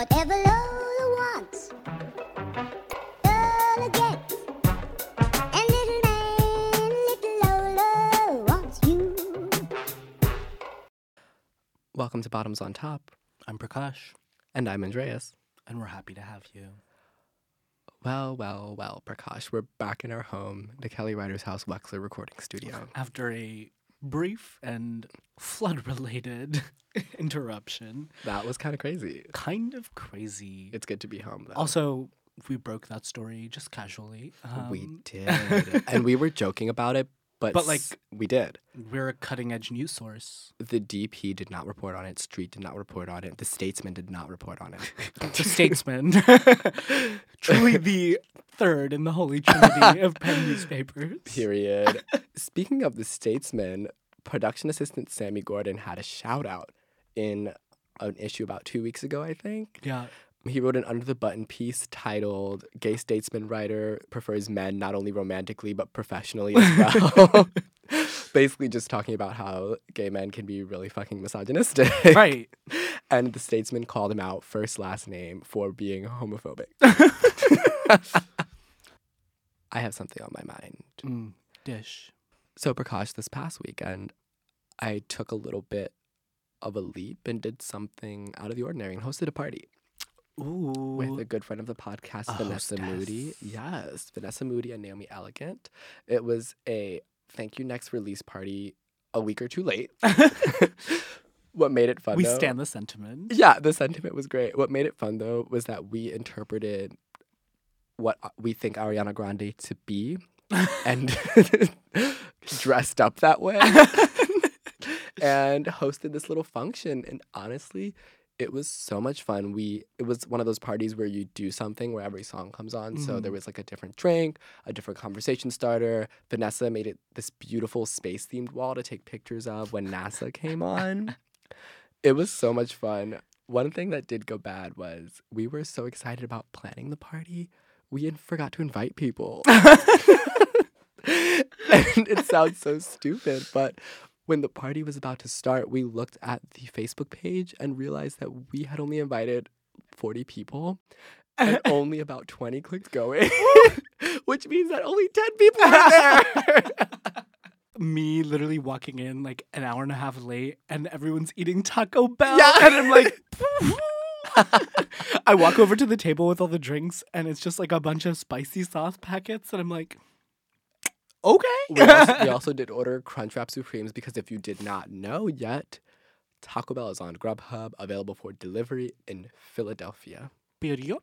Whatever Lola wants, Lola gets. And little man, little Lola wants you. Welcome to Bottoms on Top, I'm Prakash, and I'm Andreas. and we're happy to have you. Well, well, well, Prakash, we're back in our home, the Kelly Writers House Wexler recording studio. After a brief and flood related interruption, That was kind of crazy. kind of crazy. It's good to be home, though. Also, we broke that story just casually. we Um, did. and we were joking about it, but, But, like- s- we did. We're a cutting edge news source. The DP did not report on it, Street did not report on it, the Statesman did not report on it. The statesman. Truly the third in the holy trinity of pen newspapers. Period. Speaking of the Statesman, production assistant Sammy Gordon had a shout out in an issue about two weeks ago, I think. Yeah. He wrote an under the button piece titled Gay Statesman Writer Prefers Men Not Only Romantically but Professionally as Well. Basically, just talking about how gay men can be really fucking misogynistic. Right. And the statesman called him out, first, last name, for being homophobic. I have something on my mind. Mm, dish. So, Prakash, this past weekend, I took a little bit of a leap and did something out of the ordinary and hosted a party Ooh. with a good friend of the podcast, A Vanessa Moody. Yes, Vanessa Moody and Naomi Elegant. It was a thank you next release party a week or two late. what made it fun? we though- stand the sentiment. Yeah, the sentiment was great. What made it fun though was that we interpreted what we think Ariana Grande to be and dressed up that way and hosted this little function. And honestly it was so much fun. We it was one of those parties where you do something where every song comes on. So there Mhm. was like a different drink a different conversation starter. Vanessa made it this beautiful space themed wall to take pictures of when nasa came on. It was so much fun. One thing that did go bad was we were so excited about planning the party we had forgot to invite people and it sounds so stupid, but when the party was about to start, we looked at the Facebook page and realized that we had only invited 40 people and only about 20 clicked going, which means that only 10 people were there. me literally walking in like an hour and a half late and everyone's eating Taco Bell. Yeah. And I'm like, I walk over to the table with all the drinks and it's just like a bunch of spicy sauce packets. And I'm like, okay. we, also, we also did order Crunchwrap Supremes because if you did not know yet, Taco Bell is on Grubhub, available for delivery in Philadelphia. Period.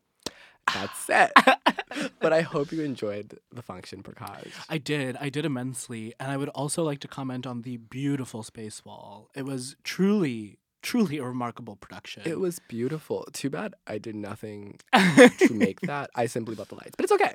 That's it. but I hope you enjoyed the function, Prakash. I did. I did immensely. And I would also like to comment on the beautiful space wall. It was truly, truly a remarkable production. It was beautiful. Too bad I did nothing to make that. I simply bought the lights, but it's okay.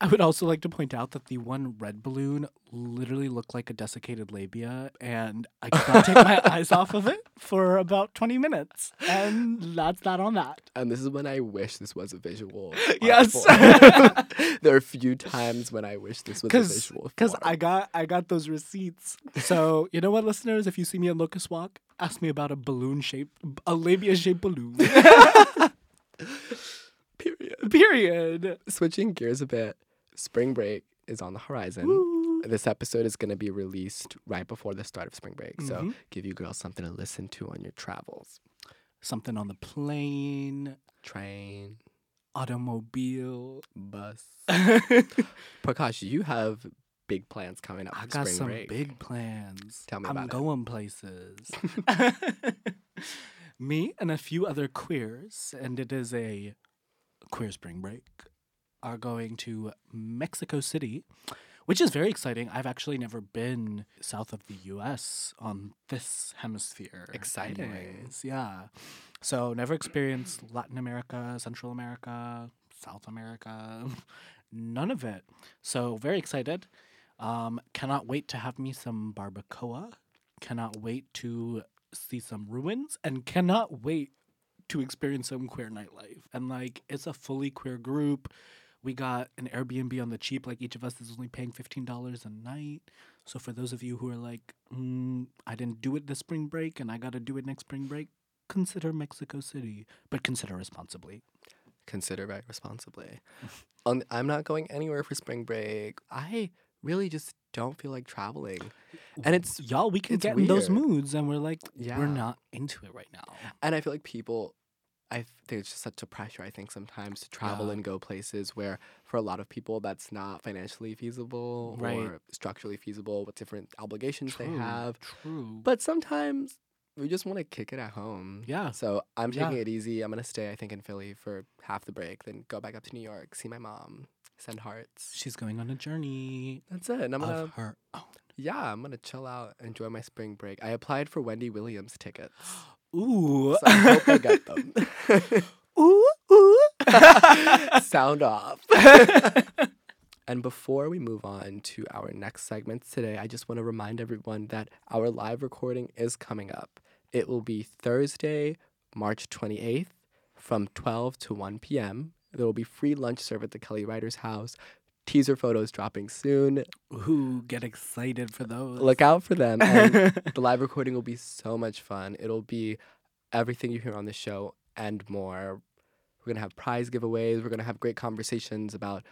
I would also like to point out that the one red balloon literally looked like a desiccated labia, and I could not take my eyes off of it for about 20 minutes. And that's that on that. And this is when I wish this was a visual. Yes. there are a few times when I wish this was a visual. because. I got I got those receipts. So you know what, listeners, if you see me at Locust Walk, ask me about a balloon shaped a labia shaped balloon. period. Period. Switching gears a bit, spring break is on the horizon. Woo. This episode is going to be released right before the start of spring break. So Mhm. give you girls something to listen to on your travels. Something on the plane, Train, automobile. bus. Prakash, you have big plans coming up I got some break. big plans. Tell me I'm about it. going places. Me and a few other queers, and it is a queer spring break, are going to Mexico City, which is very exciting. I've actually never been south of the US on this hemisphere. Exciting. anyways. Yeah. So never experienced Latin America, Central America, South America, none of it. So very excited. Um, cannot wait to have me some barbacoa. Cannot wait to see some ruins, and cannot wait to experience some queer nightlife. And like, it's a fully queer group. We got an Airbnb on the cheap. Like each of us is only paying fifteen dollars a night. So for those of you who are like, mm, I didn't do it this spring break, and I got to do it next spring break, consider Mexico City, but consider responsibly. Consider very responsibly. I'm not going anywhere for spring break. I really just don't feel like traveling. And it's y'all, we can get in those moods, and we're like, Yeah. we're not into it right now. And I feel like people, I th- there's just such a pressure. I think sometimes to travel Yeah. and go places where, for a lot of people, that's not financially feasible Right. or structurally feasible with different obligations they have. True. But sometimes we just want to kick it at home. Yeah. So I'm taking Yeah. it easy. I'm gonna stay, I think, in Philly for half the break, then go back up to New York, see my mom, send hearts. she's going on a journey That's it. And I'm gonna, of her own. yeah, I'm gonna chill out, enjoy my spring break. I applied for Wendy Williams tickets, Ooh. so I hope I get them. ooh, ooh. Sound off. and before we move on to our next segments today, I just want to remind everyone that our live recording is coming up. It will be Thursday, March 28th from 12 to 1 p.m. There will be free lunch served at the Kelly Writers House. Teaser photos dropping soon. Ooh, get excited for those. Look out for them. And the live recording will be so much fun. It'll be everything you hear on the show and more. We're gonna have prize giveaways. We're gonna have great conversations about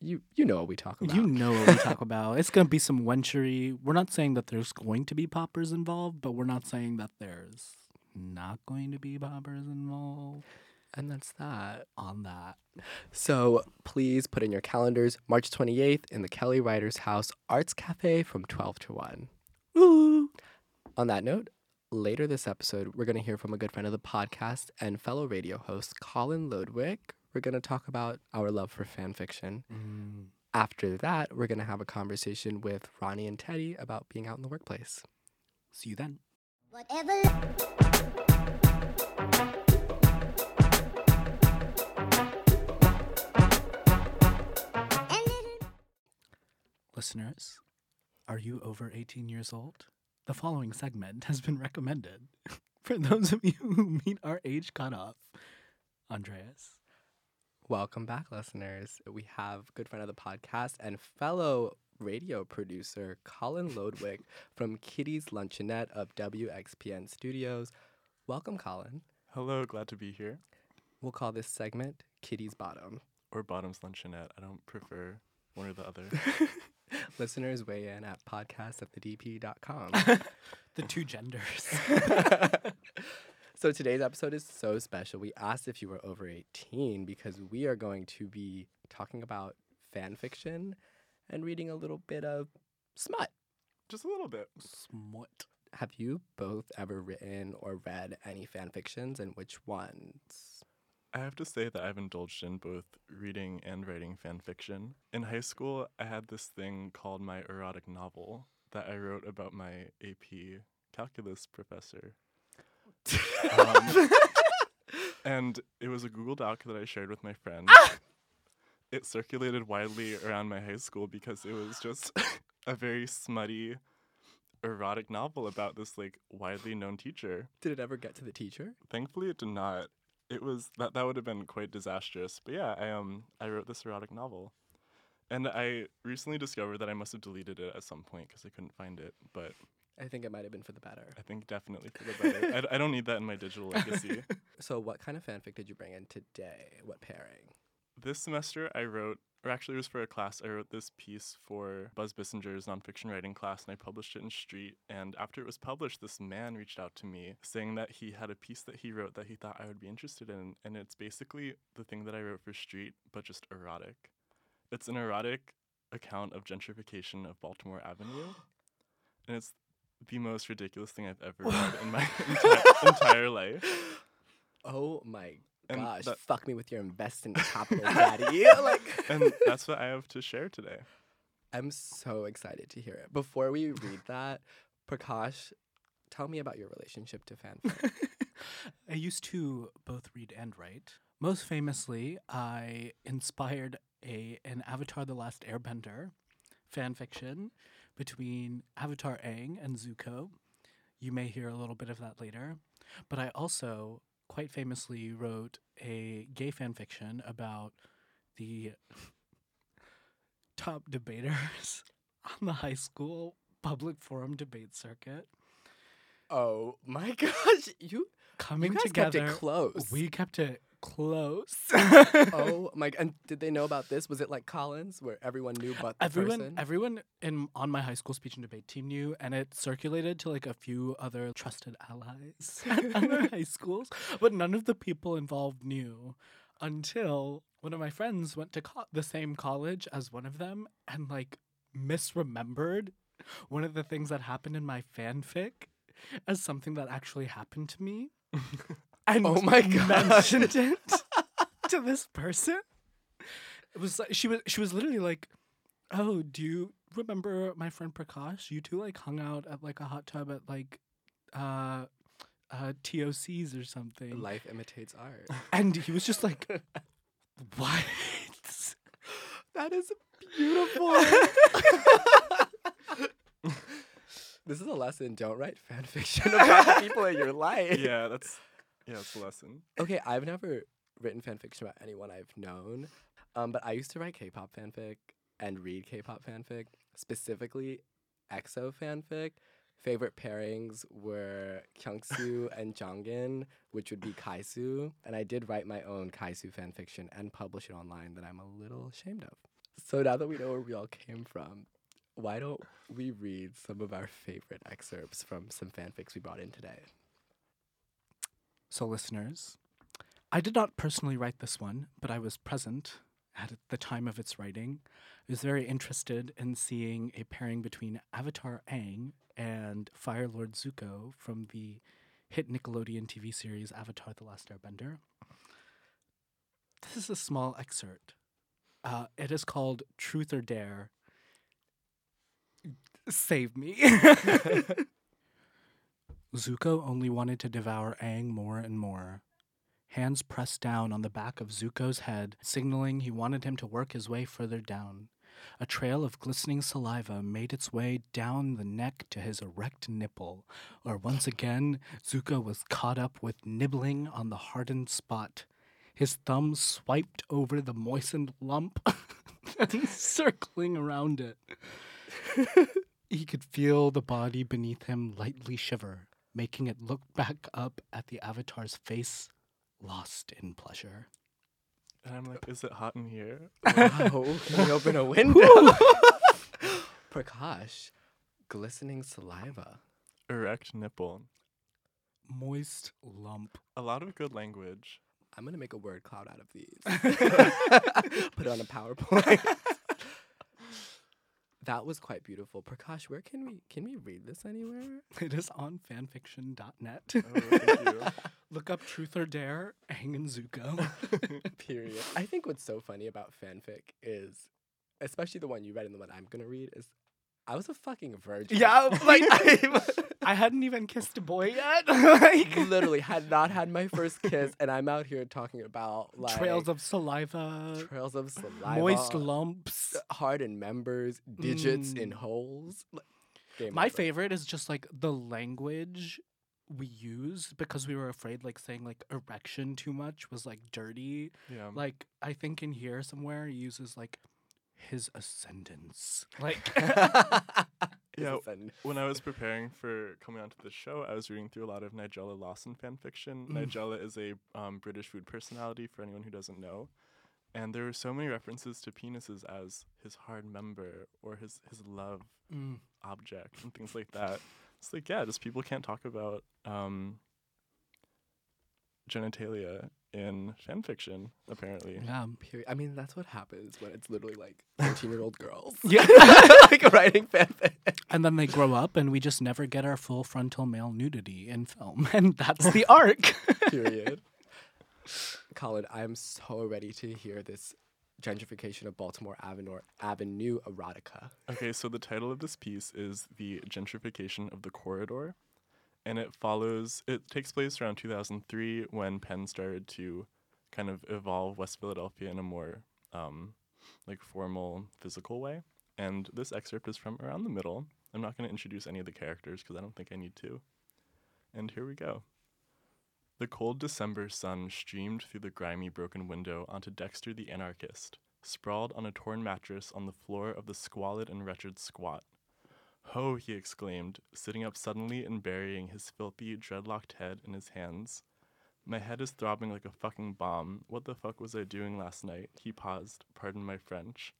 you. You know what we talk about. You know what we talk about. It's gonna be some wenchery. We're not saying that there's going to be poppers involved, but we're not saying that there's not going to be poppers involved and that's that. on that. So please put in your calendars March 28th in the Kelly Writers House Arts Cafe from 12 to 1. Ooh. On that note, later this episode, we're going to hear from a good friend of the podcast and fellow radio host, Colin Lodwick. We're going to talk about our love for fan fiction. Mm. After that, we're going to have a conversation with Ronnie and Teddy about being out in the workplace. See you then. Whatever. Listeners, are you over 18 years old? The following segment has been recommended for those of you who meet our age cutoff. Andreas. Welcome back, listeners. We have good friend of the podcast and fellow radio producer Colin Lodwick from Kitty's Luncheonette of WXPN Studios. Welcome, Colin. Hello, glad to be here. We'll call this segment Kitty's Bottom. Or Bottoms Luncheonette. I don't prefer one or the other. Listeners weigh in at podcast at thedp.com. The two genders. so today's episode is so special. We asked if you were over 18 because we are going to be talking about fan fiction and reading a little bit of smut. Just a little bit. Smut. Have you both ever written or read any fan fictions and which ones? I have to say that I've indulged in both reading and writing fan fiction. In high school, I had this thing called my erotic novel that I wrote about my AP calculus professor. Um, and it was a Google Doc that I shared with my friends. It circulated widely around my high school because it was just a very smutty erotic novel about this like widely known teacher. Did it ever get to the teacher? Thankfully, it did not. It was that that would have been quite disastrous. But yeah, I um I wrote this erotic novel, and I recently discovered that I must have deleted it at some point because I couldn't find it. But I think it might have been for the better. I think definitely for the better. I don't need that in my digital legacy. So, what kind of fanfic did you bring in today? What pairing? this semester, I wrote, or actually, it was for a class. I wrote this piece for Buzz Bissinger's nonfiction writing class, and I published it in Street. And after it was published, this man reached out to me saying that he had a piece that he wrote that he thought I would be interested in. And it's basically the thing that I wrote for Street, but just erotic. It's an erotic account of gentrification of Baltimore Avenue. And it's the most ridiculous thing I've ever read in my enti- entire life. Oh my And gosh! that- fuck me with your investing capital, daddy. like, And that's what I have to share today. I'm so excited to hear it. Before we read that, Prakash, tell me about your relationship to fanfic. I used to both read and write. Most famously, I inspired a an Avatar: The Last Airbender fan fiction between Avatar Aang and Zuko. You may hear a little bit of that later. But I also quite famously wrote a gay fan fiction about the top debaters on the high school public forum debate circuit. oh my gosh! You coming you together. kept it close. We kept it close. oh my! And did they know about this? Was it like Collins, where everyone knew but the everyone person? everyone in on my high school speech and debate team knew and it circulated to like a few other trusted allies at other high schools but none of the people involved knew until one of my friends went to co- the same college as one of them and like misremembered one of the things that happened in my fanfic as something that actually happened to me and Oh my God. mentioned it to this person it was like she was she was literally like oh do you remember my friend prakash you two like hung out at like a hot tub at like uh uh TOCs or something Life imitates art. and he was just like what that is beautiful. this is a lesson. Don't write fan fiction about the people in your life. yeah, that's yeah, it's a lesson. Okay, I've never written fan fiction about anyone I've known, um, but I used to write K-pop fanfic and read K-pop fanfic, specifically EXO fanfic. Favorite pairings were Kyungsu and Jongin, which would be Kaisu, and I did write my own Kaisu fanfiction and publish it online that I'm a little ashamed of. So now that we know where we all came from, why don't we read some of our favorite excerpts from some fanfics we brought in today? So listeners i did not personally write this one but i was present at the time of its writing I was very interested in seeing a pairing between Avatar Aang and Fire Lord Zuko from the hit Nickelodeon TV series Avatar The Last Airbender. This is a small excerpt. Uh, it is called Truth or Dare. Save me. Zuko only wanted to devour Aang more and more. Hands pressed down on the back of Zuko's head, signaling he wanted him to work his way further down. A trail of glistening saliva made its way down the neck to his erect nipple, or once again Zuko was caught up with nibbling on the hardened spot. His thumb swiped over the moistened lump and circling around it. he could feel the body beneath him lightly shiver, making it look back up at the avatar's face, lost in pleasure. And I'm like, is it hot in here? Wow, can we open a window? Prakash, glistening saliva. Erect nipple. Moist lump. A lot of good language. I'm gonna make a word cloud out of these. Put it on a PowerPoint. That was quite beautiful. Prakash, where can we can we read this anywhere? It is on fanfiction.net. Oh, thank you. Look up Truth or Dare, Aang and Zuko. Period. I think what's so funny about fanfic is, especially the one you read and the one I'm gonna read, is I was a fucking virgin. yeah, like like I I hadn't even kissed a boy yet. like literally had not had my first kiss, and I'm out here talking about like trails of saliva, trails of saliva, moist lumps. hardened members, digits in Mm. holes. Game My over. favorite is just like the language we use because we were afraid like saying like erection too much was like dirty. Yeah. Like I think in here somewhere he uses like his ascendance. Like Is Yeah, when I was preparing for coming onto the show, I was reading through a lot of Nigella Lawson fan fiction. Mm. Nigella is a um, British food personality for anyone who doesn't know. And there were so many references to penises as his hard member or his, his love mm, object and things like that. It's like, yeah, just people can't talk about um, genitalia in fan fiction, apparently. yeah. Period. I mean, that's what happens when it's literally like 13 year old girls. Yeah. like writing fanfic. And then they grow up and we just never get our full frontal male nudity in film. And that's the arc. Period. Colin, I'm so ready to hear this gentrification of Baltimore Avenue, Avenue erotica. Okay, so the title of this piece is The Gentrification of the Corridor. And it follows, it takes place around 2003 when Penn started to kind of evolve West Philadelphia in a more um, like formal, physical way. And this excerpt is from around the middle. I'm not going to introduce any of the characters because I don't think I need to. And here we go. The cold December sun streamed through the grimy, broken window onto Dexter the anarchist, sprawled on a torn mattress on the floor of the squalid and wretched squat. Ho, he exclaimed, sitting up suddenly and burying his filthy, dreadlocked head in his hands. My head is throbbing like a fucking bomb. What the fuck was I doing last night? He paused. Pardon my French.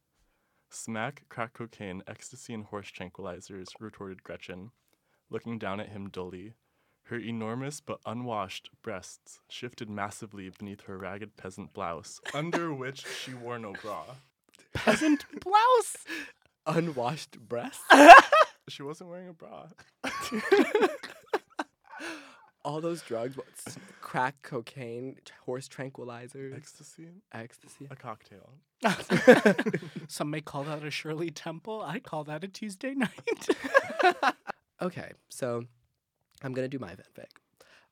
Smack, crack cocaine, ecstasy, and horse tranquilizers, retorted Gretchen, looking down at him dully. Her enormous but unwashed breasts shifted massively beneath her ragged peasant blouse, under which she wore no bra. Peasant blouse. Unwashed breasts? She wasn't wearing a bra. All those drugs, what, crack, cocaine, t- horse tranquilizers, Ecstasy? ecstasy. A cocktail. Some may call that a Shirley Temple. I call that a Tuesday night. Okay, so I'm gonna do my fanfic.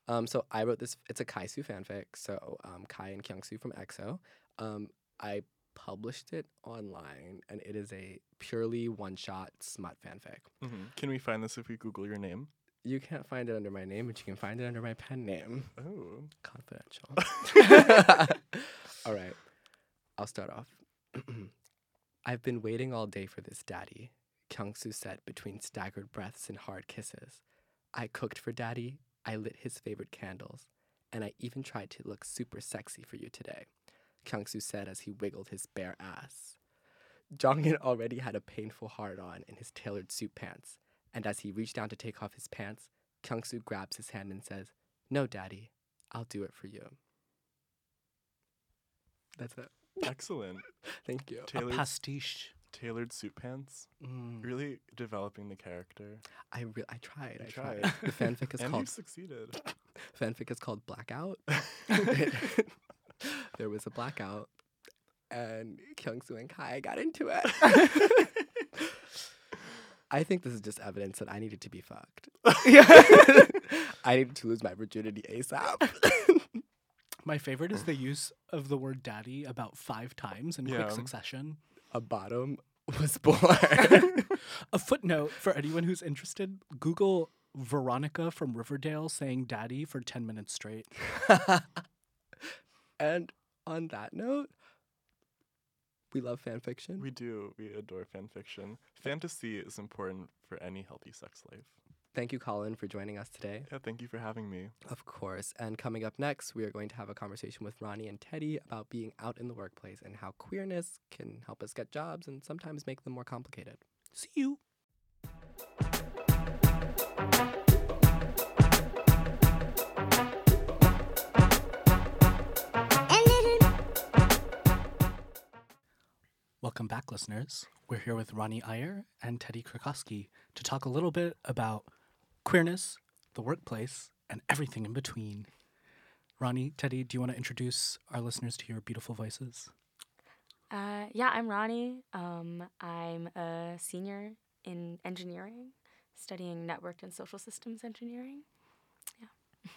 Um, so I wrote this. It's a Kaisu fanfic. So um, Kai and Kyungsu from EXO. Um, I published it online, and it is a purely one-shot smut fanfic. hmm Can we find this if we Google your name? You can't find it under my name, but you can find it under my pen name. Oh. Confidential. all right, I'll start off. I've been waiting all day for this, Daddy. Kyungsu said between staggered breaths and hard kisses. I cooked for Daddy. I lit his favorite candles, and I even tried to look super sexy for you today. Kyungsu said as he wiggled his bare ass. Jongin already had a painful hard on in his tailored suit pants, and as he reached down to take off his pants, Kyungsu grabs his hand and says, No, Daddy, I'll do it for you. That's it. Excellent. Thank you. a Tailored, pastiche. tailored suit pants. Mm, Really developing the character. I re- I tried. You I tried. tried. The fanfic is and you called succeeded. fanfic is called Blackout. There was a blackout, and Kyungsu and Kai got into it. I think this is just evidence that I needed to be fucked. I needed to lose my virginity ASAP. My favorite is the use of the word daddy about five times in Yeah. quick succession. a bottom was born. A footnote for anyone who's interested Google Veronica from Riverdale saying daddy for 10 minutes straight. and on that note, we love fan fiction. we do. We adore fan fiction. Fantasy is important for any healthy sex life. Thank you, Colin, for joining us today. Yeah, thank you for having me. Of course. And coming up next, we are going to have a conversation with Ronnie and Teddy about being out in the workplace and how queerness can help us get jobs and sometimes make them more complicated. See you. Welcome back, listeners. We're here with Ronnie Iyer and Teddy Krakowski to talk a little bit about queerness, the workplace, and everything in between. Ronnie, Teddy, do you want to introduce our listeners to your beautiful voices? Uh, yeah, I'm Ronnie. Um, I'm a senior in engineering, studying network and social systems engineering.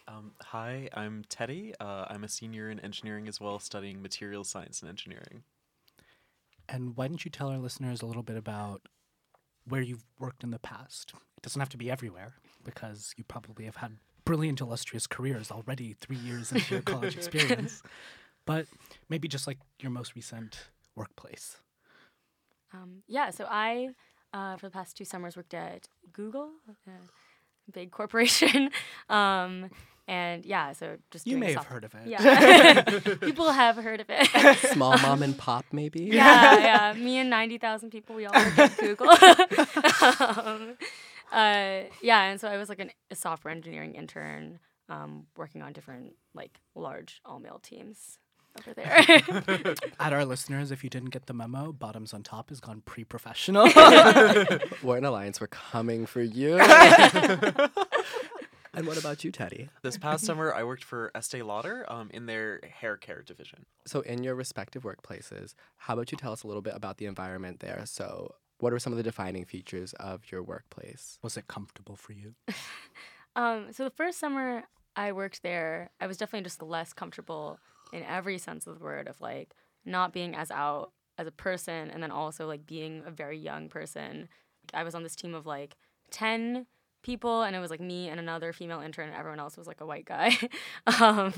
Um, hi, I'm Teddy. Uh, I'm a senior in engineering as well, studying materials science and engineering. And why don't you tell our listeners a little bit about where you've worked in the past? It doesn't have to be everywhere, because you probably have had brilliant, illustrious careers already three years into your college experience. But maybe just like your most recent workplace. Um, yeah, so I, uh, for the past two summers, worked at Google, a big corporation. um, and yeah, so just You doing may have heard of it. Yeah, people have heard of it. Small mom and pop, maybe? yeah, yeah. Me and ninety thousand people, we all work at Google. um, uh, yeah, and so I was like an, a software engineering intern, um, working on different like large all male teams over there. At our listeners, if you didn't get the memo, Bottoms on Top has gone pre professional. We're an alliance. We're coming for you. And what about you, Teddy? This past summer, I worked for Estee Lauder um, in their hair care division. So, in your respective workplaces, how about you tell us a little bit about the environment there? So, what are some of the defining features of your workplace? Was it comfortable for you? um, so the first summer I worked there, I was definitely just less comfortable in every sense of the word of like not being as out as a person and then also like being a very young person. I was on this team of like 10 people and it was like me and another female intern and everyone else was like a white guy. um,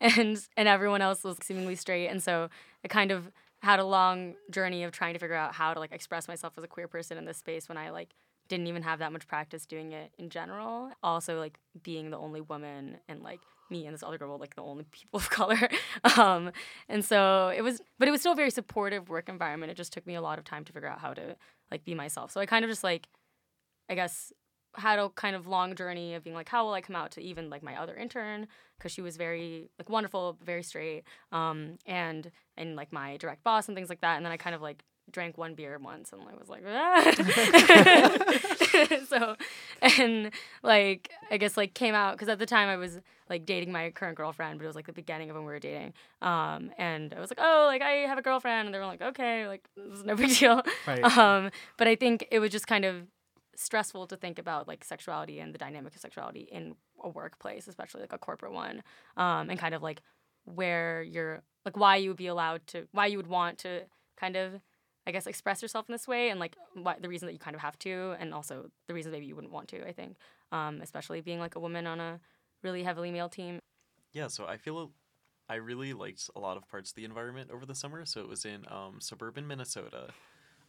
and and everyone else was seemingly straight and so I kind of had a long journey of trying to figure out how to like express myself as a queer person in this space when I like didn't even have that much practice doing it in general. Also, like being the only woman and like me and this other girl were like the only people of color. Um, and so it was, but it was still a very supportive work environment. It just took me a lot of time to figure out how to like be myself. So I kind of just like, I guess, had a kind of long journey of being like, how will I come out to even like my other intern because she was very like wonderful, very straight, um, and and like my direct boss and things like that. And then I kind of like drank one beer once and I was like, ah. so and like I guess like came out because at the time I was like dating my current girlfriend, but it was like the beginning of when we were dating. Um, and I was like, oh, like I have a girlfriend, and they were like, okay, like this is no big deal. Right. Um, but I think it was just kind of stressful to think about like sexuality and the dynamic of sexuality in a workplace, especially like a corporate one, um, and kind of like where you're like why you would be allowed to, why you would want to kind of, I guess, express yourself in this way, and like why, the reason that you kind of have to, and also the reason maybe you wouldn't want to. I think, um, especially being like a woman on a really heavily male team. Yeah, so I feel I really liked a lot of parts of the environment over the summer. So it was in um, suburban Minnesota,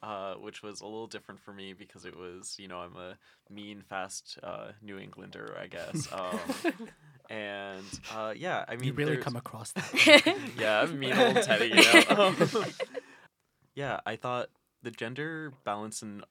uh, which was a little different for me because it was, you know, I'm a mean, fast uh, New Englander, I guess. Um, and uh, yeah, I mean, you really there's- come across that. yeah, I'm mean old Teddy, you know. Um, yeah, I thought the gender balance in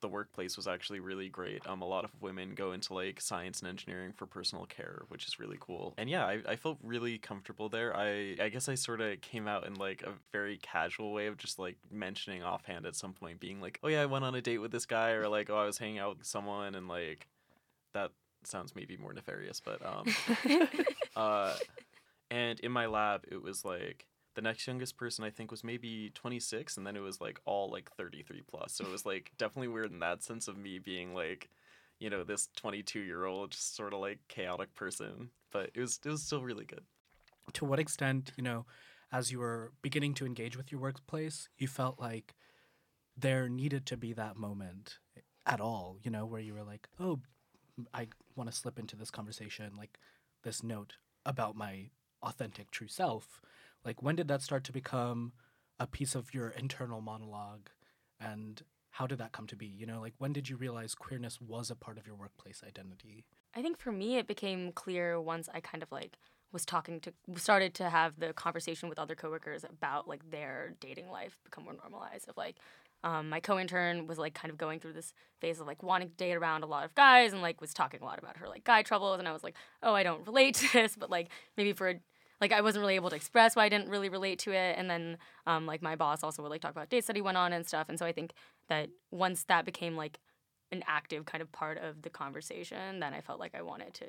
the workplace was actually really great. Um, a lot of women go into like science and engineering for personal care, which is really cool. And yeah, I, I felt really comfortable there. I I guess I sort of came out in like a very casual way of just like mentioning offhand at some point, being like, oh yeah, I went on a date with this guy, or like, oh, I was hanging out with someone, and like that sounds maybe more nefarious, but um, uh, and in my lab, it was like the next youngest person I think was maybe 26, and then it was like all like 33 plus. So it was like definitely weird in that sense of me being like, you know, this 22 year old, just sort of like chaotic person. But it was it was still really good. to what extent, you know, as you were beginning to engage with your workplace, you felt like there needed to be that moment at all, you know, where you were like, oh, I want to slip into this conversation, like this note about my authentic true self. Like, when did that start to become a piece of your internal monologue? And how did that come to be? You know, like, when did you realize queerness was a part of your workplace identity? I think for me, it became clear once I kind of like was talking to, started to have the conversation with other coworkers about like their dating life become more normalized. Of like, um, my co-intern was like kind of going through this phase of like wanting to date around a lot of guys and like was talking a lot about her like guy troubles, and I was like, oh, I don't relate to this, but like maybe for like I wasn't really able to express why I didn't really relate to it. And then um, like my boss also would like talk about dates that he went on and stuff. And so I think that once that became like an active kind of part of the conversation, then I felt like I wanted to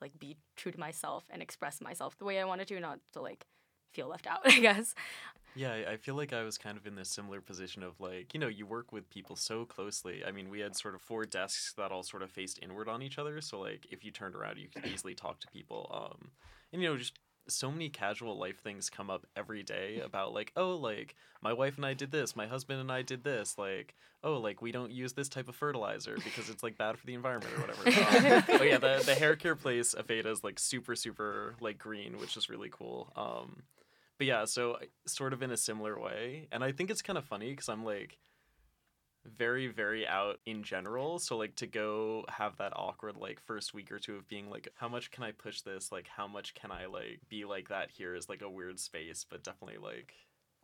like be true to myself and express myself the way I wanted to, not to like feel left out, I guess. Yeah, I- feel like I was kind of in this similar position of like, you know, you work with people so closely. I mean, we had sort of four desks that all sort of faced inward on each other. So like, if you turned around, you could easily talk to people. Um, and you know, just so many casual life things come up every day about like, oh, like my wife and I did this, my husband and I did this, like, oh, like we don't use this type of fertilizer because it's like bad for the environment or whatever. Um, oh yeah, the the hair care place Aveda is like super super like green, which is really cool. Um, but yeah, so sort of in a similar way, and I think it's kind of funny because I'm like very very out in general so like to go have that awkward like first week or two of being like how much can i push this like how much can i like be like that here is like a weird space but definitely like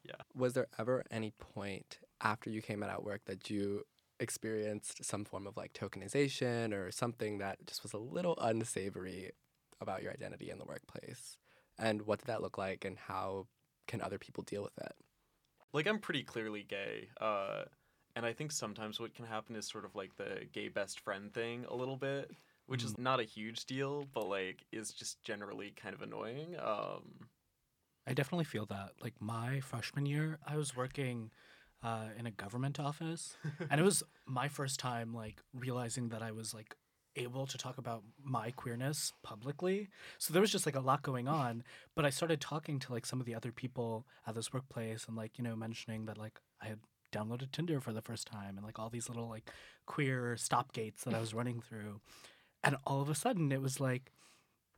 yeah. Was there ever any point after you came out at work that you experienced some form of like tokenization or something that just was a little unsavory about your identity in the workplace? And what did that look like and how can other people deal with it? like i'm pretty clearly gay uh and i think sometimes what can happen is sort of like the gay best friend thing a little bit which is not a huge deal but like is just generally kind of annoying um I definitely feel that. Like my freshman year, I was working uh, in a government office, and it was my first time like realizing that I was like able to talk about my queerness publicly. So there was just like a lot going on. But I started talking to like some of the other people at this workplace, and like you know mentioning that like I had downloaded Tinder for the first time, and like all these little like queer stop gates that I was running through, and all of a sudden it was like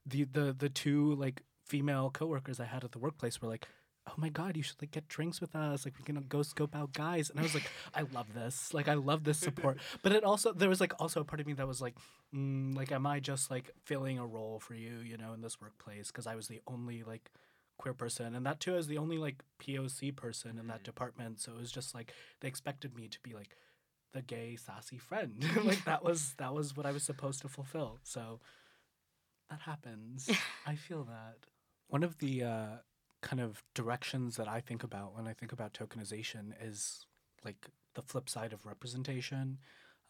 the the the two like female coworkers I had at the workplace were like, oh my god, you should like get drinks with us. Like we can go scope out guys. And I was like, I love this. Like I love this support. But it also there was like also a part of me that was like, mm, like am I just like filling a role for you, you know, in this workplace? Because I was the only like queer person, and that too as the only like POC person in that department. So it was just like they expected me to be like the gay sassy friend. like that was that was what I was supposed to fulfill. So that happens. I feel that. One of the uh, kind of directions that I think about when I think about tokenization is like the flip side of representation.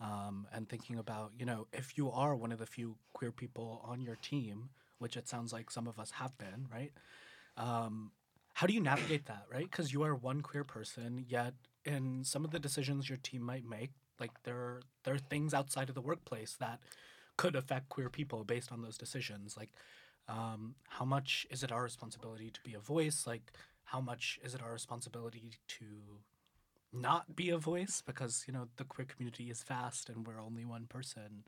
Um, and thinking about, you know, if you are one of the few queer people on your team, which it sounds like some of us have been, right? Um, how do you navigate that, right? Because you are one queer person, yet in some of the decisions your team might make, like there are, there are things outside of the workplace that could affect queer people based on those decisions. Like, um, how much is it our responsibility to be a voice? Like, how much is it our responsibility to not be a voice? Because you know the queer community is vast, and we're only one person.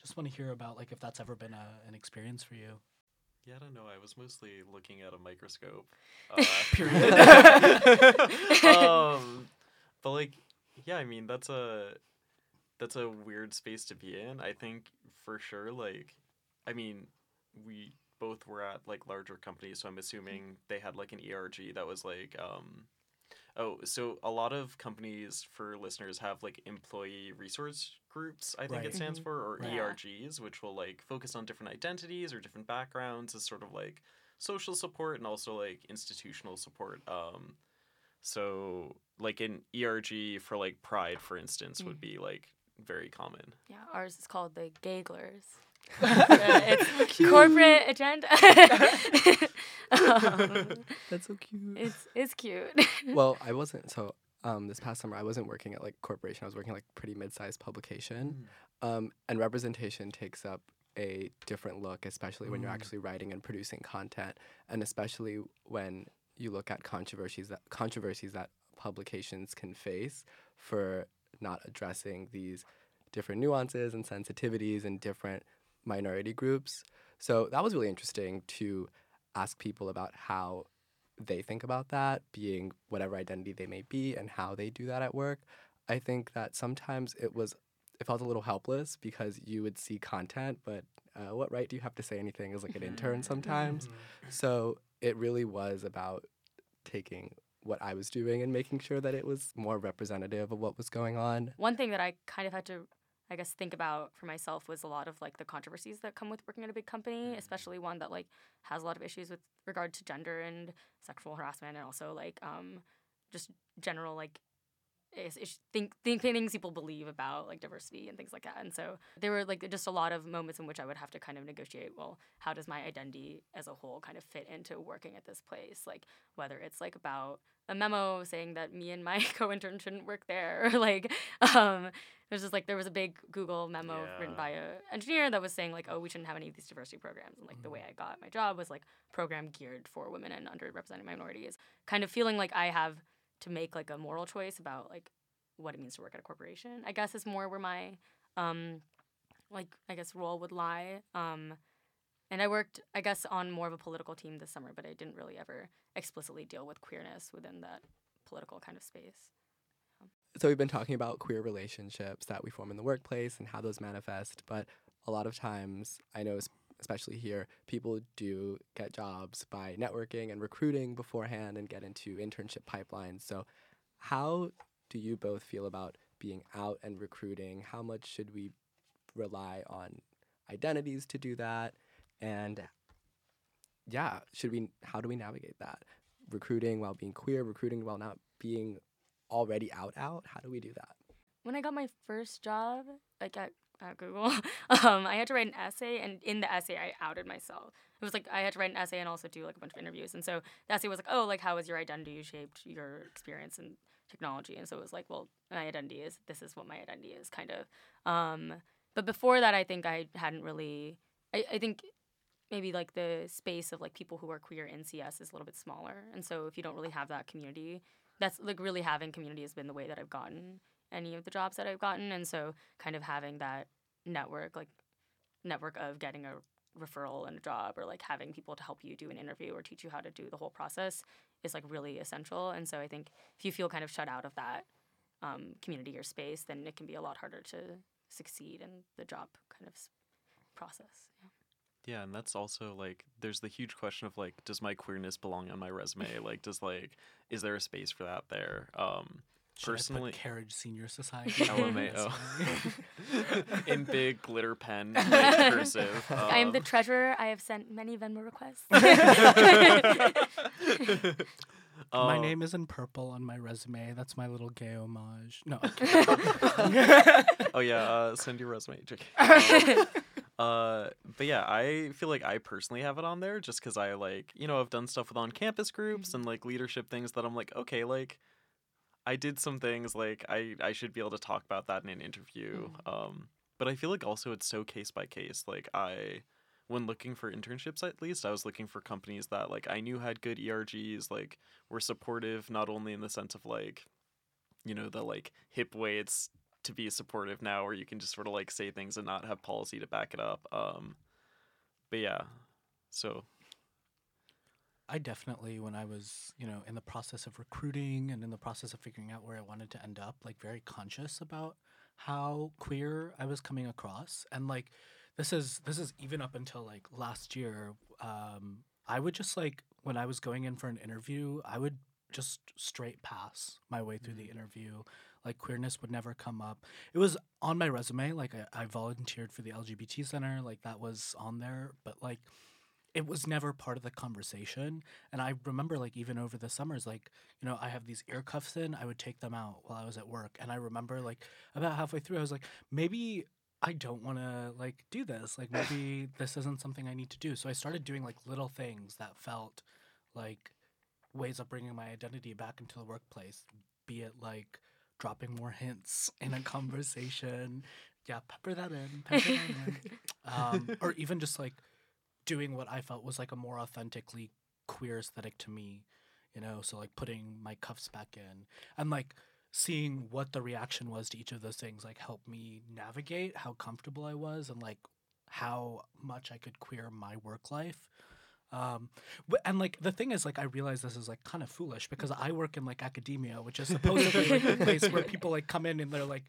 Just want to hear about like if that's ever been a, an experience for you. Yeah, I don't know. I was mostly looking at a microscope. Uh, um, but like, yeah, I mean that's a that's a weird space to be in. I think for sure. Like, I mean, we both were at like larger companies, so I'm assuming they had like an ERG that was like um Oh, so a lot of companies for listeners have like employee resource groups, I think Right. it stands Mhm. for, or Right. ERGs, which will like focus on different identities or different backgrounds as sort of like social support and also like institutional support. Um, so like an ERG for like Pride, for instance, would be like very common. Yeah, ours is called the Gayglers. Uh, it's corporate agenda. um, That's so cute. it's it's cute. well, I wasn't so um this past summer I wasn't working at like corporation. I was working at, like pretty mid-sized publication. Um and representation takes up a different look, especially when you're Mm. actually writing and producing content, and especially when you look at controversies that controversies that publications can face for not addressing these different nuances and sensitivities and different minority groups. So that was really interesting to ask people about how they think about that, being whatever identity they may be, and how they do that at work. I think that sometimes it was it felt a little helpless because you would see content, but uh, what right do you have to say anything as like an intern sometimes? So it really was about taking what I was doing and making sure that it was more representative of what was going on. One thing that I kind of had to, I guess, think about for myself was a lot of like the controversies that come with working at a big company, especially one that like has a lot of issues with regard to gender and sexual harassment, and also like um, just general like is, is think, think things people believe about like diversity and things like that. And so there were like just a lot of moments in which I would have to kind of negotiate. Well, how does my identity as a whole kind of fit into working at this place? Like whether it's like about a memo saying that me and my co-intern shouldn't work there, or like um, there's just like there was a big Google memo written by a engineer that was saying like, oh, we shouldn't have any of these diversity programs. And like the way I got my job was like program geared for women and underrepresented minorities. Kind of feeling like I have to make like a moral choice about like what it means to work at a corporation. I guess is more where my um like I guess role would lie. Um and I worked I guess on more of a political team this summer, but I didn't really ever explicitly deal with queerness within that political kind of space. so we've been talking about queer relationships that we form in the workplace and how those manifest but a lot of times i know especially here people do get jobs by networking and recruiting beforehand and get into internship pipelines. So how do you both feel about being out and recruiting? How much should we rely on identities to do that? And yeah should we how do we navigate that? Recruiting while being queer recruiting while not being already out out? How do we do that? When I got my first job, like at, at Google, um, I had to write an essay, and in the essay, I outed myself. It was like I had to write an essay and also do like a bunch of interviews. And so the essay was like, oh, like how has your identity shaped your experience in technology? And so it was like, well, my identity is this is what my identity is, kind of. Um, but before that, I think I hadn't really. I, I think maybe like the space of like people who are queer in CS is a little bit smaller, and so if you don't really have that community, that's like really having community has been the way that I've gotten any of the jobs that I've gotten, and so kind of having that network, like network of getting a referral and a job, or like having people to help you do an interview or teach you how to do the whole process, is like really essential. And so I think if you feel kind of shut out of that um, community or space, then it can be a lot harder to succeed in the job kind of process. Yeah. Yeah, and that's also like there's the huge question of like does my queerness belong on my resume? like does like is there a space for that there? Um Should personally put Carriage Senior Society. LMAO. In big glitter pen like, cursive. I am the um, treasurer. I have sent many Venmo requests. My uh, name is in purple on my resume. That's my little gay homage. No, Oh yeah, uh, send your resume. JK. Um, uh, but yeah, I feel like I personally have it on there just because I like you know I've done stuff with on campus groups and like leadership things that I'm like okay like I did some things like I I should be able to talk about that in an interview. Um, but I feel like also it's so case by case. Like I when looking for internships at least I was looking for companies that like I knew had good ERGs like were supportive not only in the sense of like you know the like hip way it's to be supportive now where you can just sort of like say things and not have policy to back it up um but yeah so I definitely, when I was, you know, in the process of recruiting and in the process of figuring out where I wanted to end up, like very conscious about how queer I was coming across, and like this is this is even up until like last year. Um, I would just like when I was going in for an interview, I would just straight pass my way through the interview. Like queerness would never come up. It was on my resume. Like I, I volunteered for the LGBT center. Like that was on there, but like it was never part of the conversation. And I remember, like, even over the summers, like, you know, I have these ear cuffs in, I would take them out while I was at work. And I remember, like, about halfway through, I was like, maybe I don't want to, like, do this. Like, maybe this isn't something I need to do. So I started doing, like, little things that felt like ways of bringing my identity back into the workplace, be it, like, dropping more hints in a conversation. Yeah, pepper that in, pepper that in. Um, or even just, like, doing what I felt was like a more authentically queer aesthetic to me, you know, so like putting my cuffs back in and like seeing what the reaction was to each of those things like helped me navigate how comfortable I was and like how much I could queer my work life. Um, and like the thing is, like I realize this is like kind of foolish because I work in like academia, which is supposedly like the place where people like come in and they're like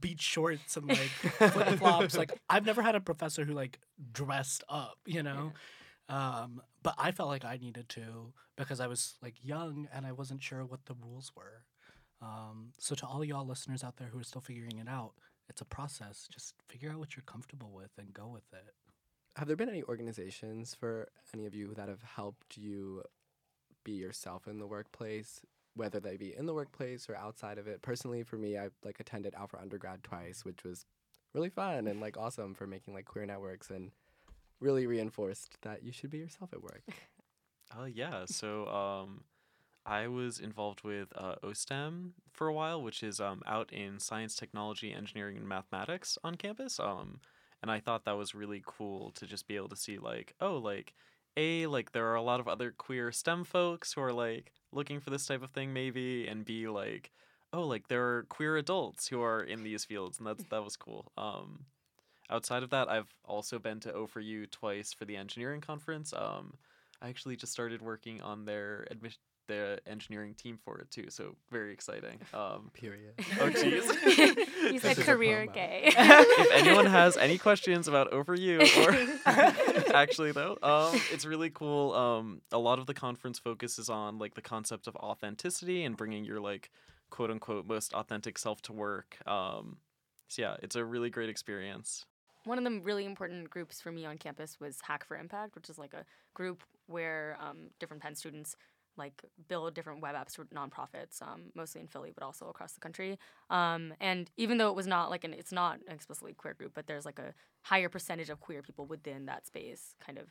beach shorts and like flip flops. Like I've never had a professor who like dressed up, you know. Um, but I felt like I needed to because I was like young and I wasn't sure what the rules were. Um, so to all y'all listeners out there who are still figuring it out, it's a process. Just figure out what you're comfortable with and go with it. Have there been any organizations for any of you that have helped you be yourself in the workplace, whether they be in the workplace or outside of it? Personally, for me, I've like attended Out for Undergrad twice, which was really fun and like awesome for making like queer networks and really reinforced that you should be yourself at work. Uh, yeah. So um, I was involved with uh, OSTEM for a while, which is um, out in science, technology, engineering, and mathematics on campus. Um, and I thought that was really cool to just be able to see, like, oh, like, A, like, there are a lot of other queer STEM folks who are, like, looking for this type of thing, maybe, and B, like, oh, like, there are queer adults who are in these fields, and that's that was cool. Um, outside of that, I've also been to O for U twice for the engineering conference. Um, I actually just started working on their admission, the engineering team for it too. So very exciting. Um, Period. oh jeez. He's This a is a career gay. if anyone has any questions about over you or actually though um it's really cool um a lot of the conference focuses on like the concept of authenticity and bringing your like quote unquote most authentic self to work um so yeah it's a really great experience One of the really important groups for me on campus was Hack for Impact, which is like a group where um, different Penn students like build different web apps for nonprofits, um, mostly in Philly, but also across the country. Um, and even though it was not like an, it's not an explicitly queer group, but there's like a higher percentage of queer people within that space, kind of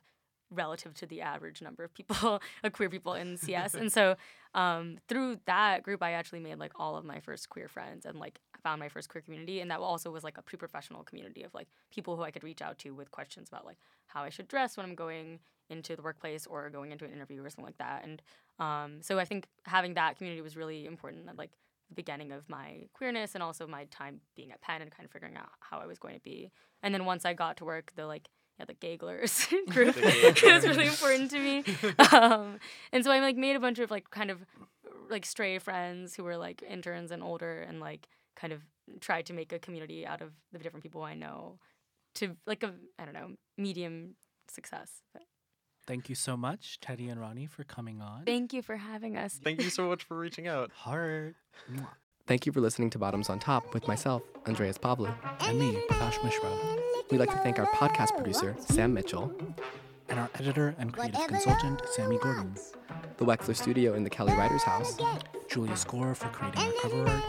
relative to the average number of people, of queer people in CS. and so um, through that group, I actually made like all of my first queer friends and like found my first queer community. And that also was like a pre-professional community of like people who I could reach out to with questions about like how I should dress when I'm going into the workplace or going into an interview or something like that. And um, so I think having that community was really important at like the beginning of my queerness and also my time being at Penn and kind of figuring out how I was going to be. And then once I got to work, the like yeah the Gayglers group. Was really important to me. Um, and so I like made a bunch of like kind of like stray friends who were like interns and older and like kind of tried to make a community out of the different people I know to like a I don't know medium success. But Thank you so much, Teddy and Ronnie, for coming on. thank you for having us. Thank you so much for reaching out. Heart. Thank you for listening to Bottoms on Top with myself, Andreas Pavlu. And me, Prakash Mishra. We'd like to thank our podcast producer, Sam Mitchell, And our editor and creative consultant, Sammy Gordon. the Wexler Studio in the Kelly Writers House, Julia Score for creating our cover art.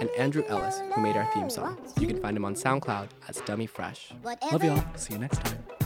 and Andrew Ellis, who made our theme song. You can find him on SoundCloud as Dummy Fresh. Love y'all. See you next time.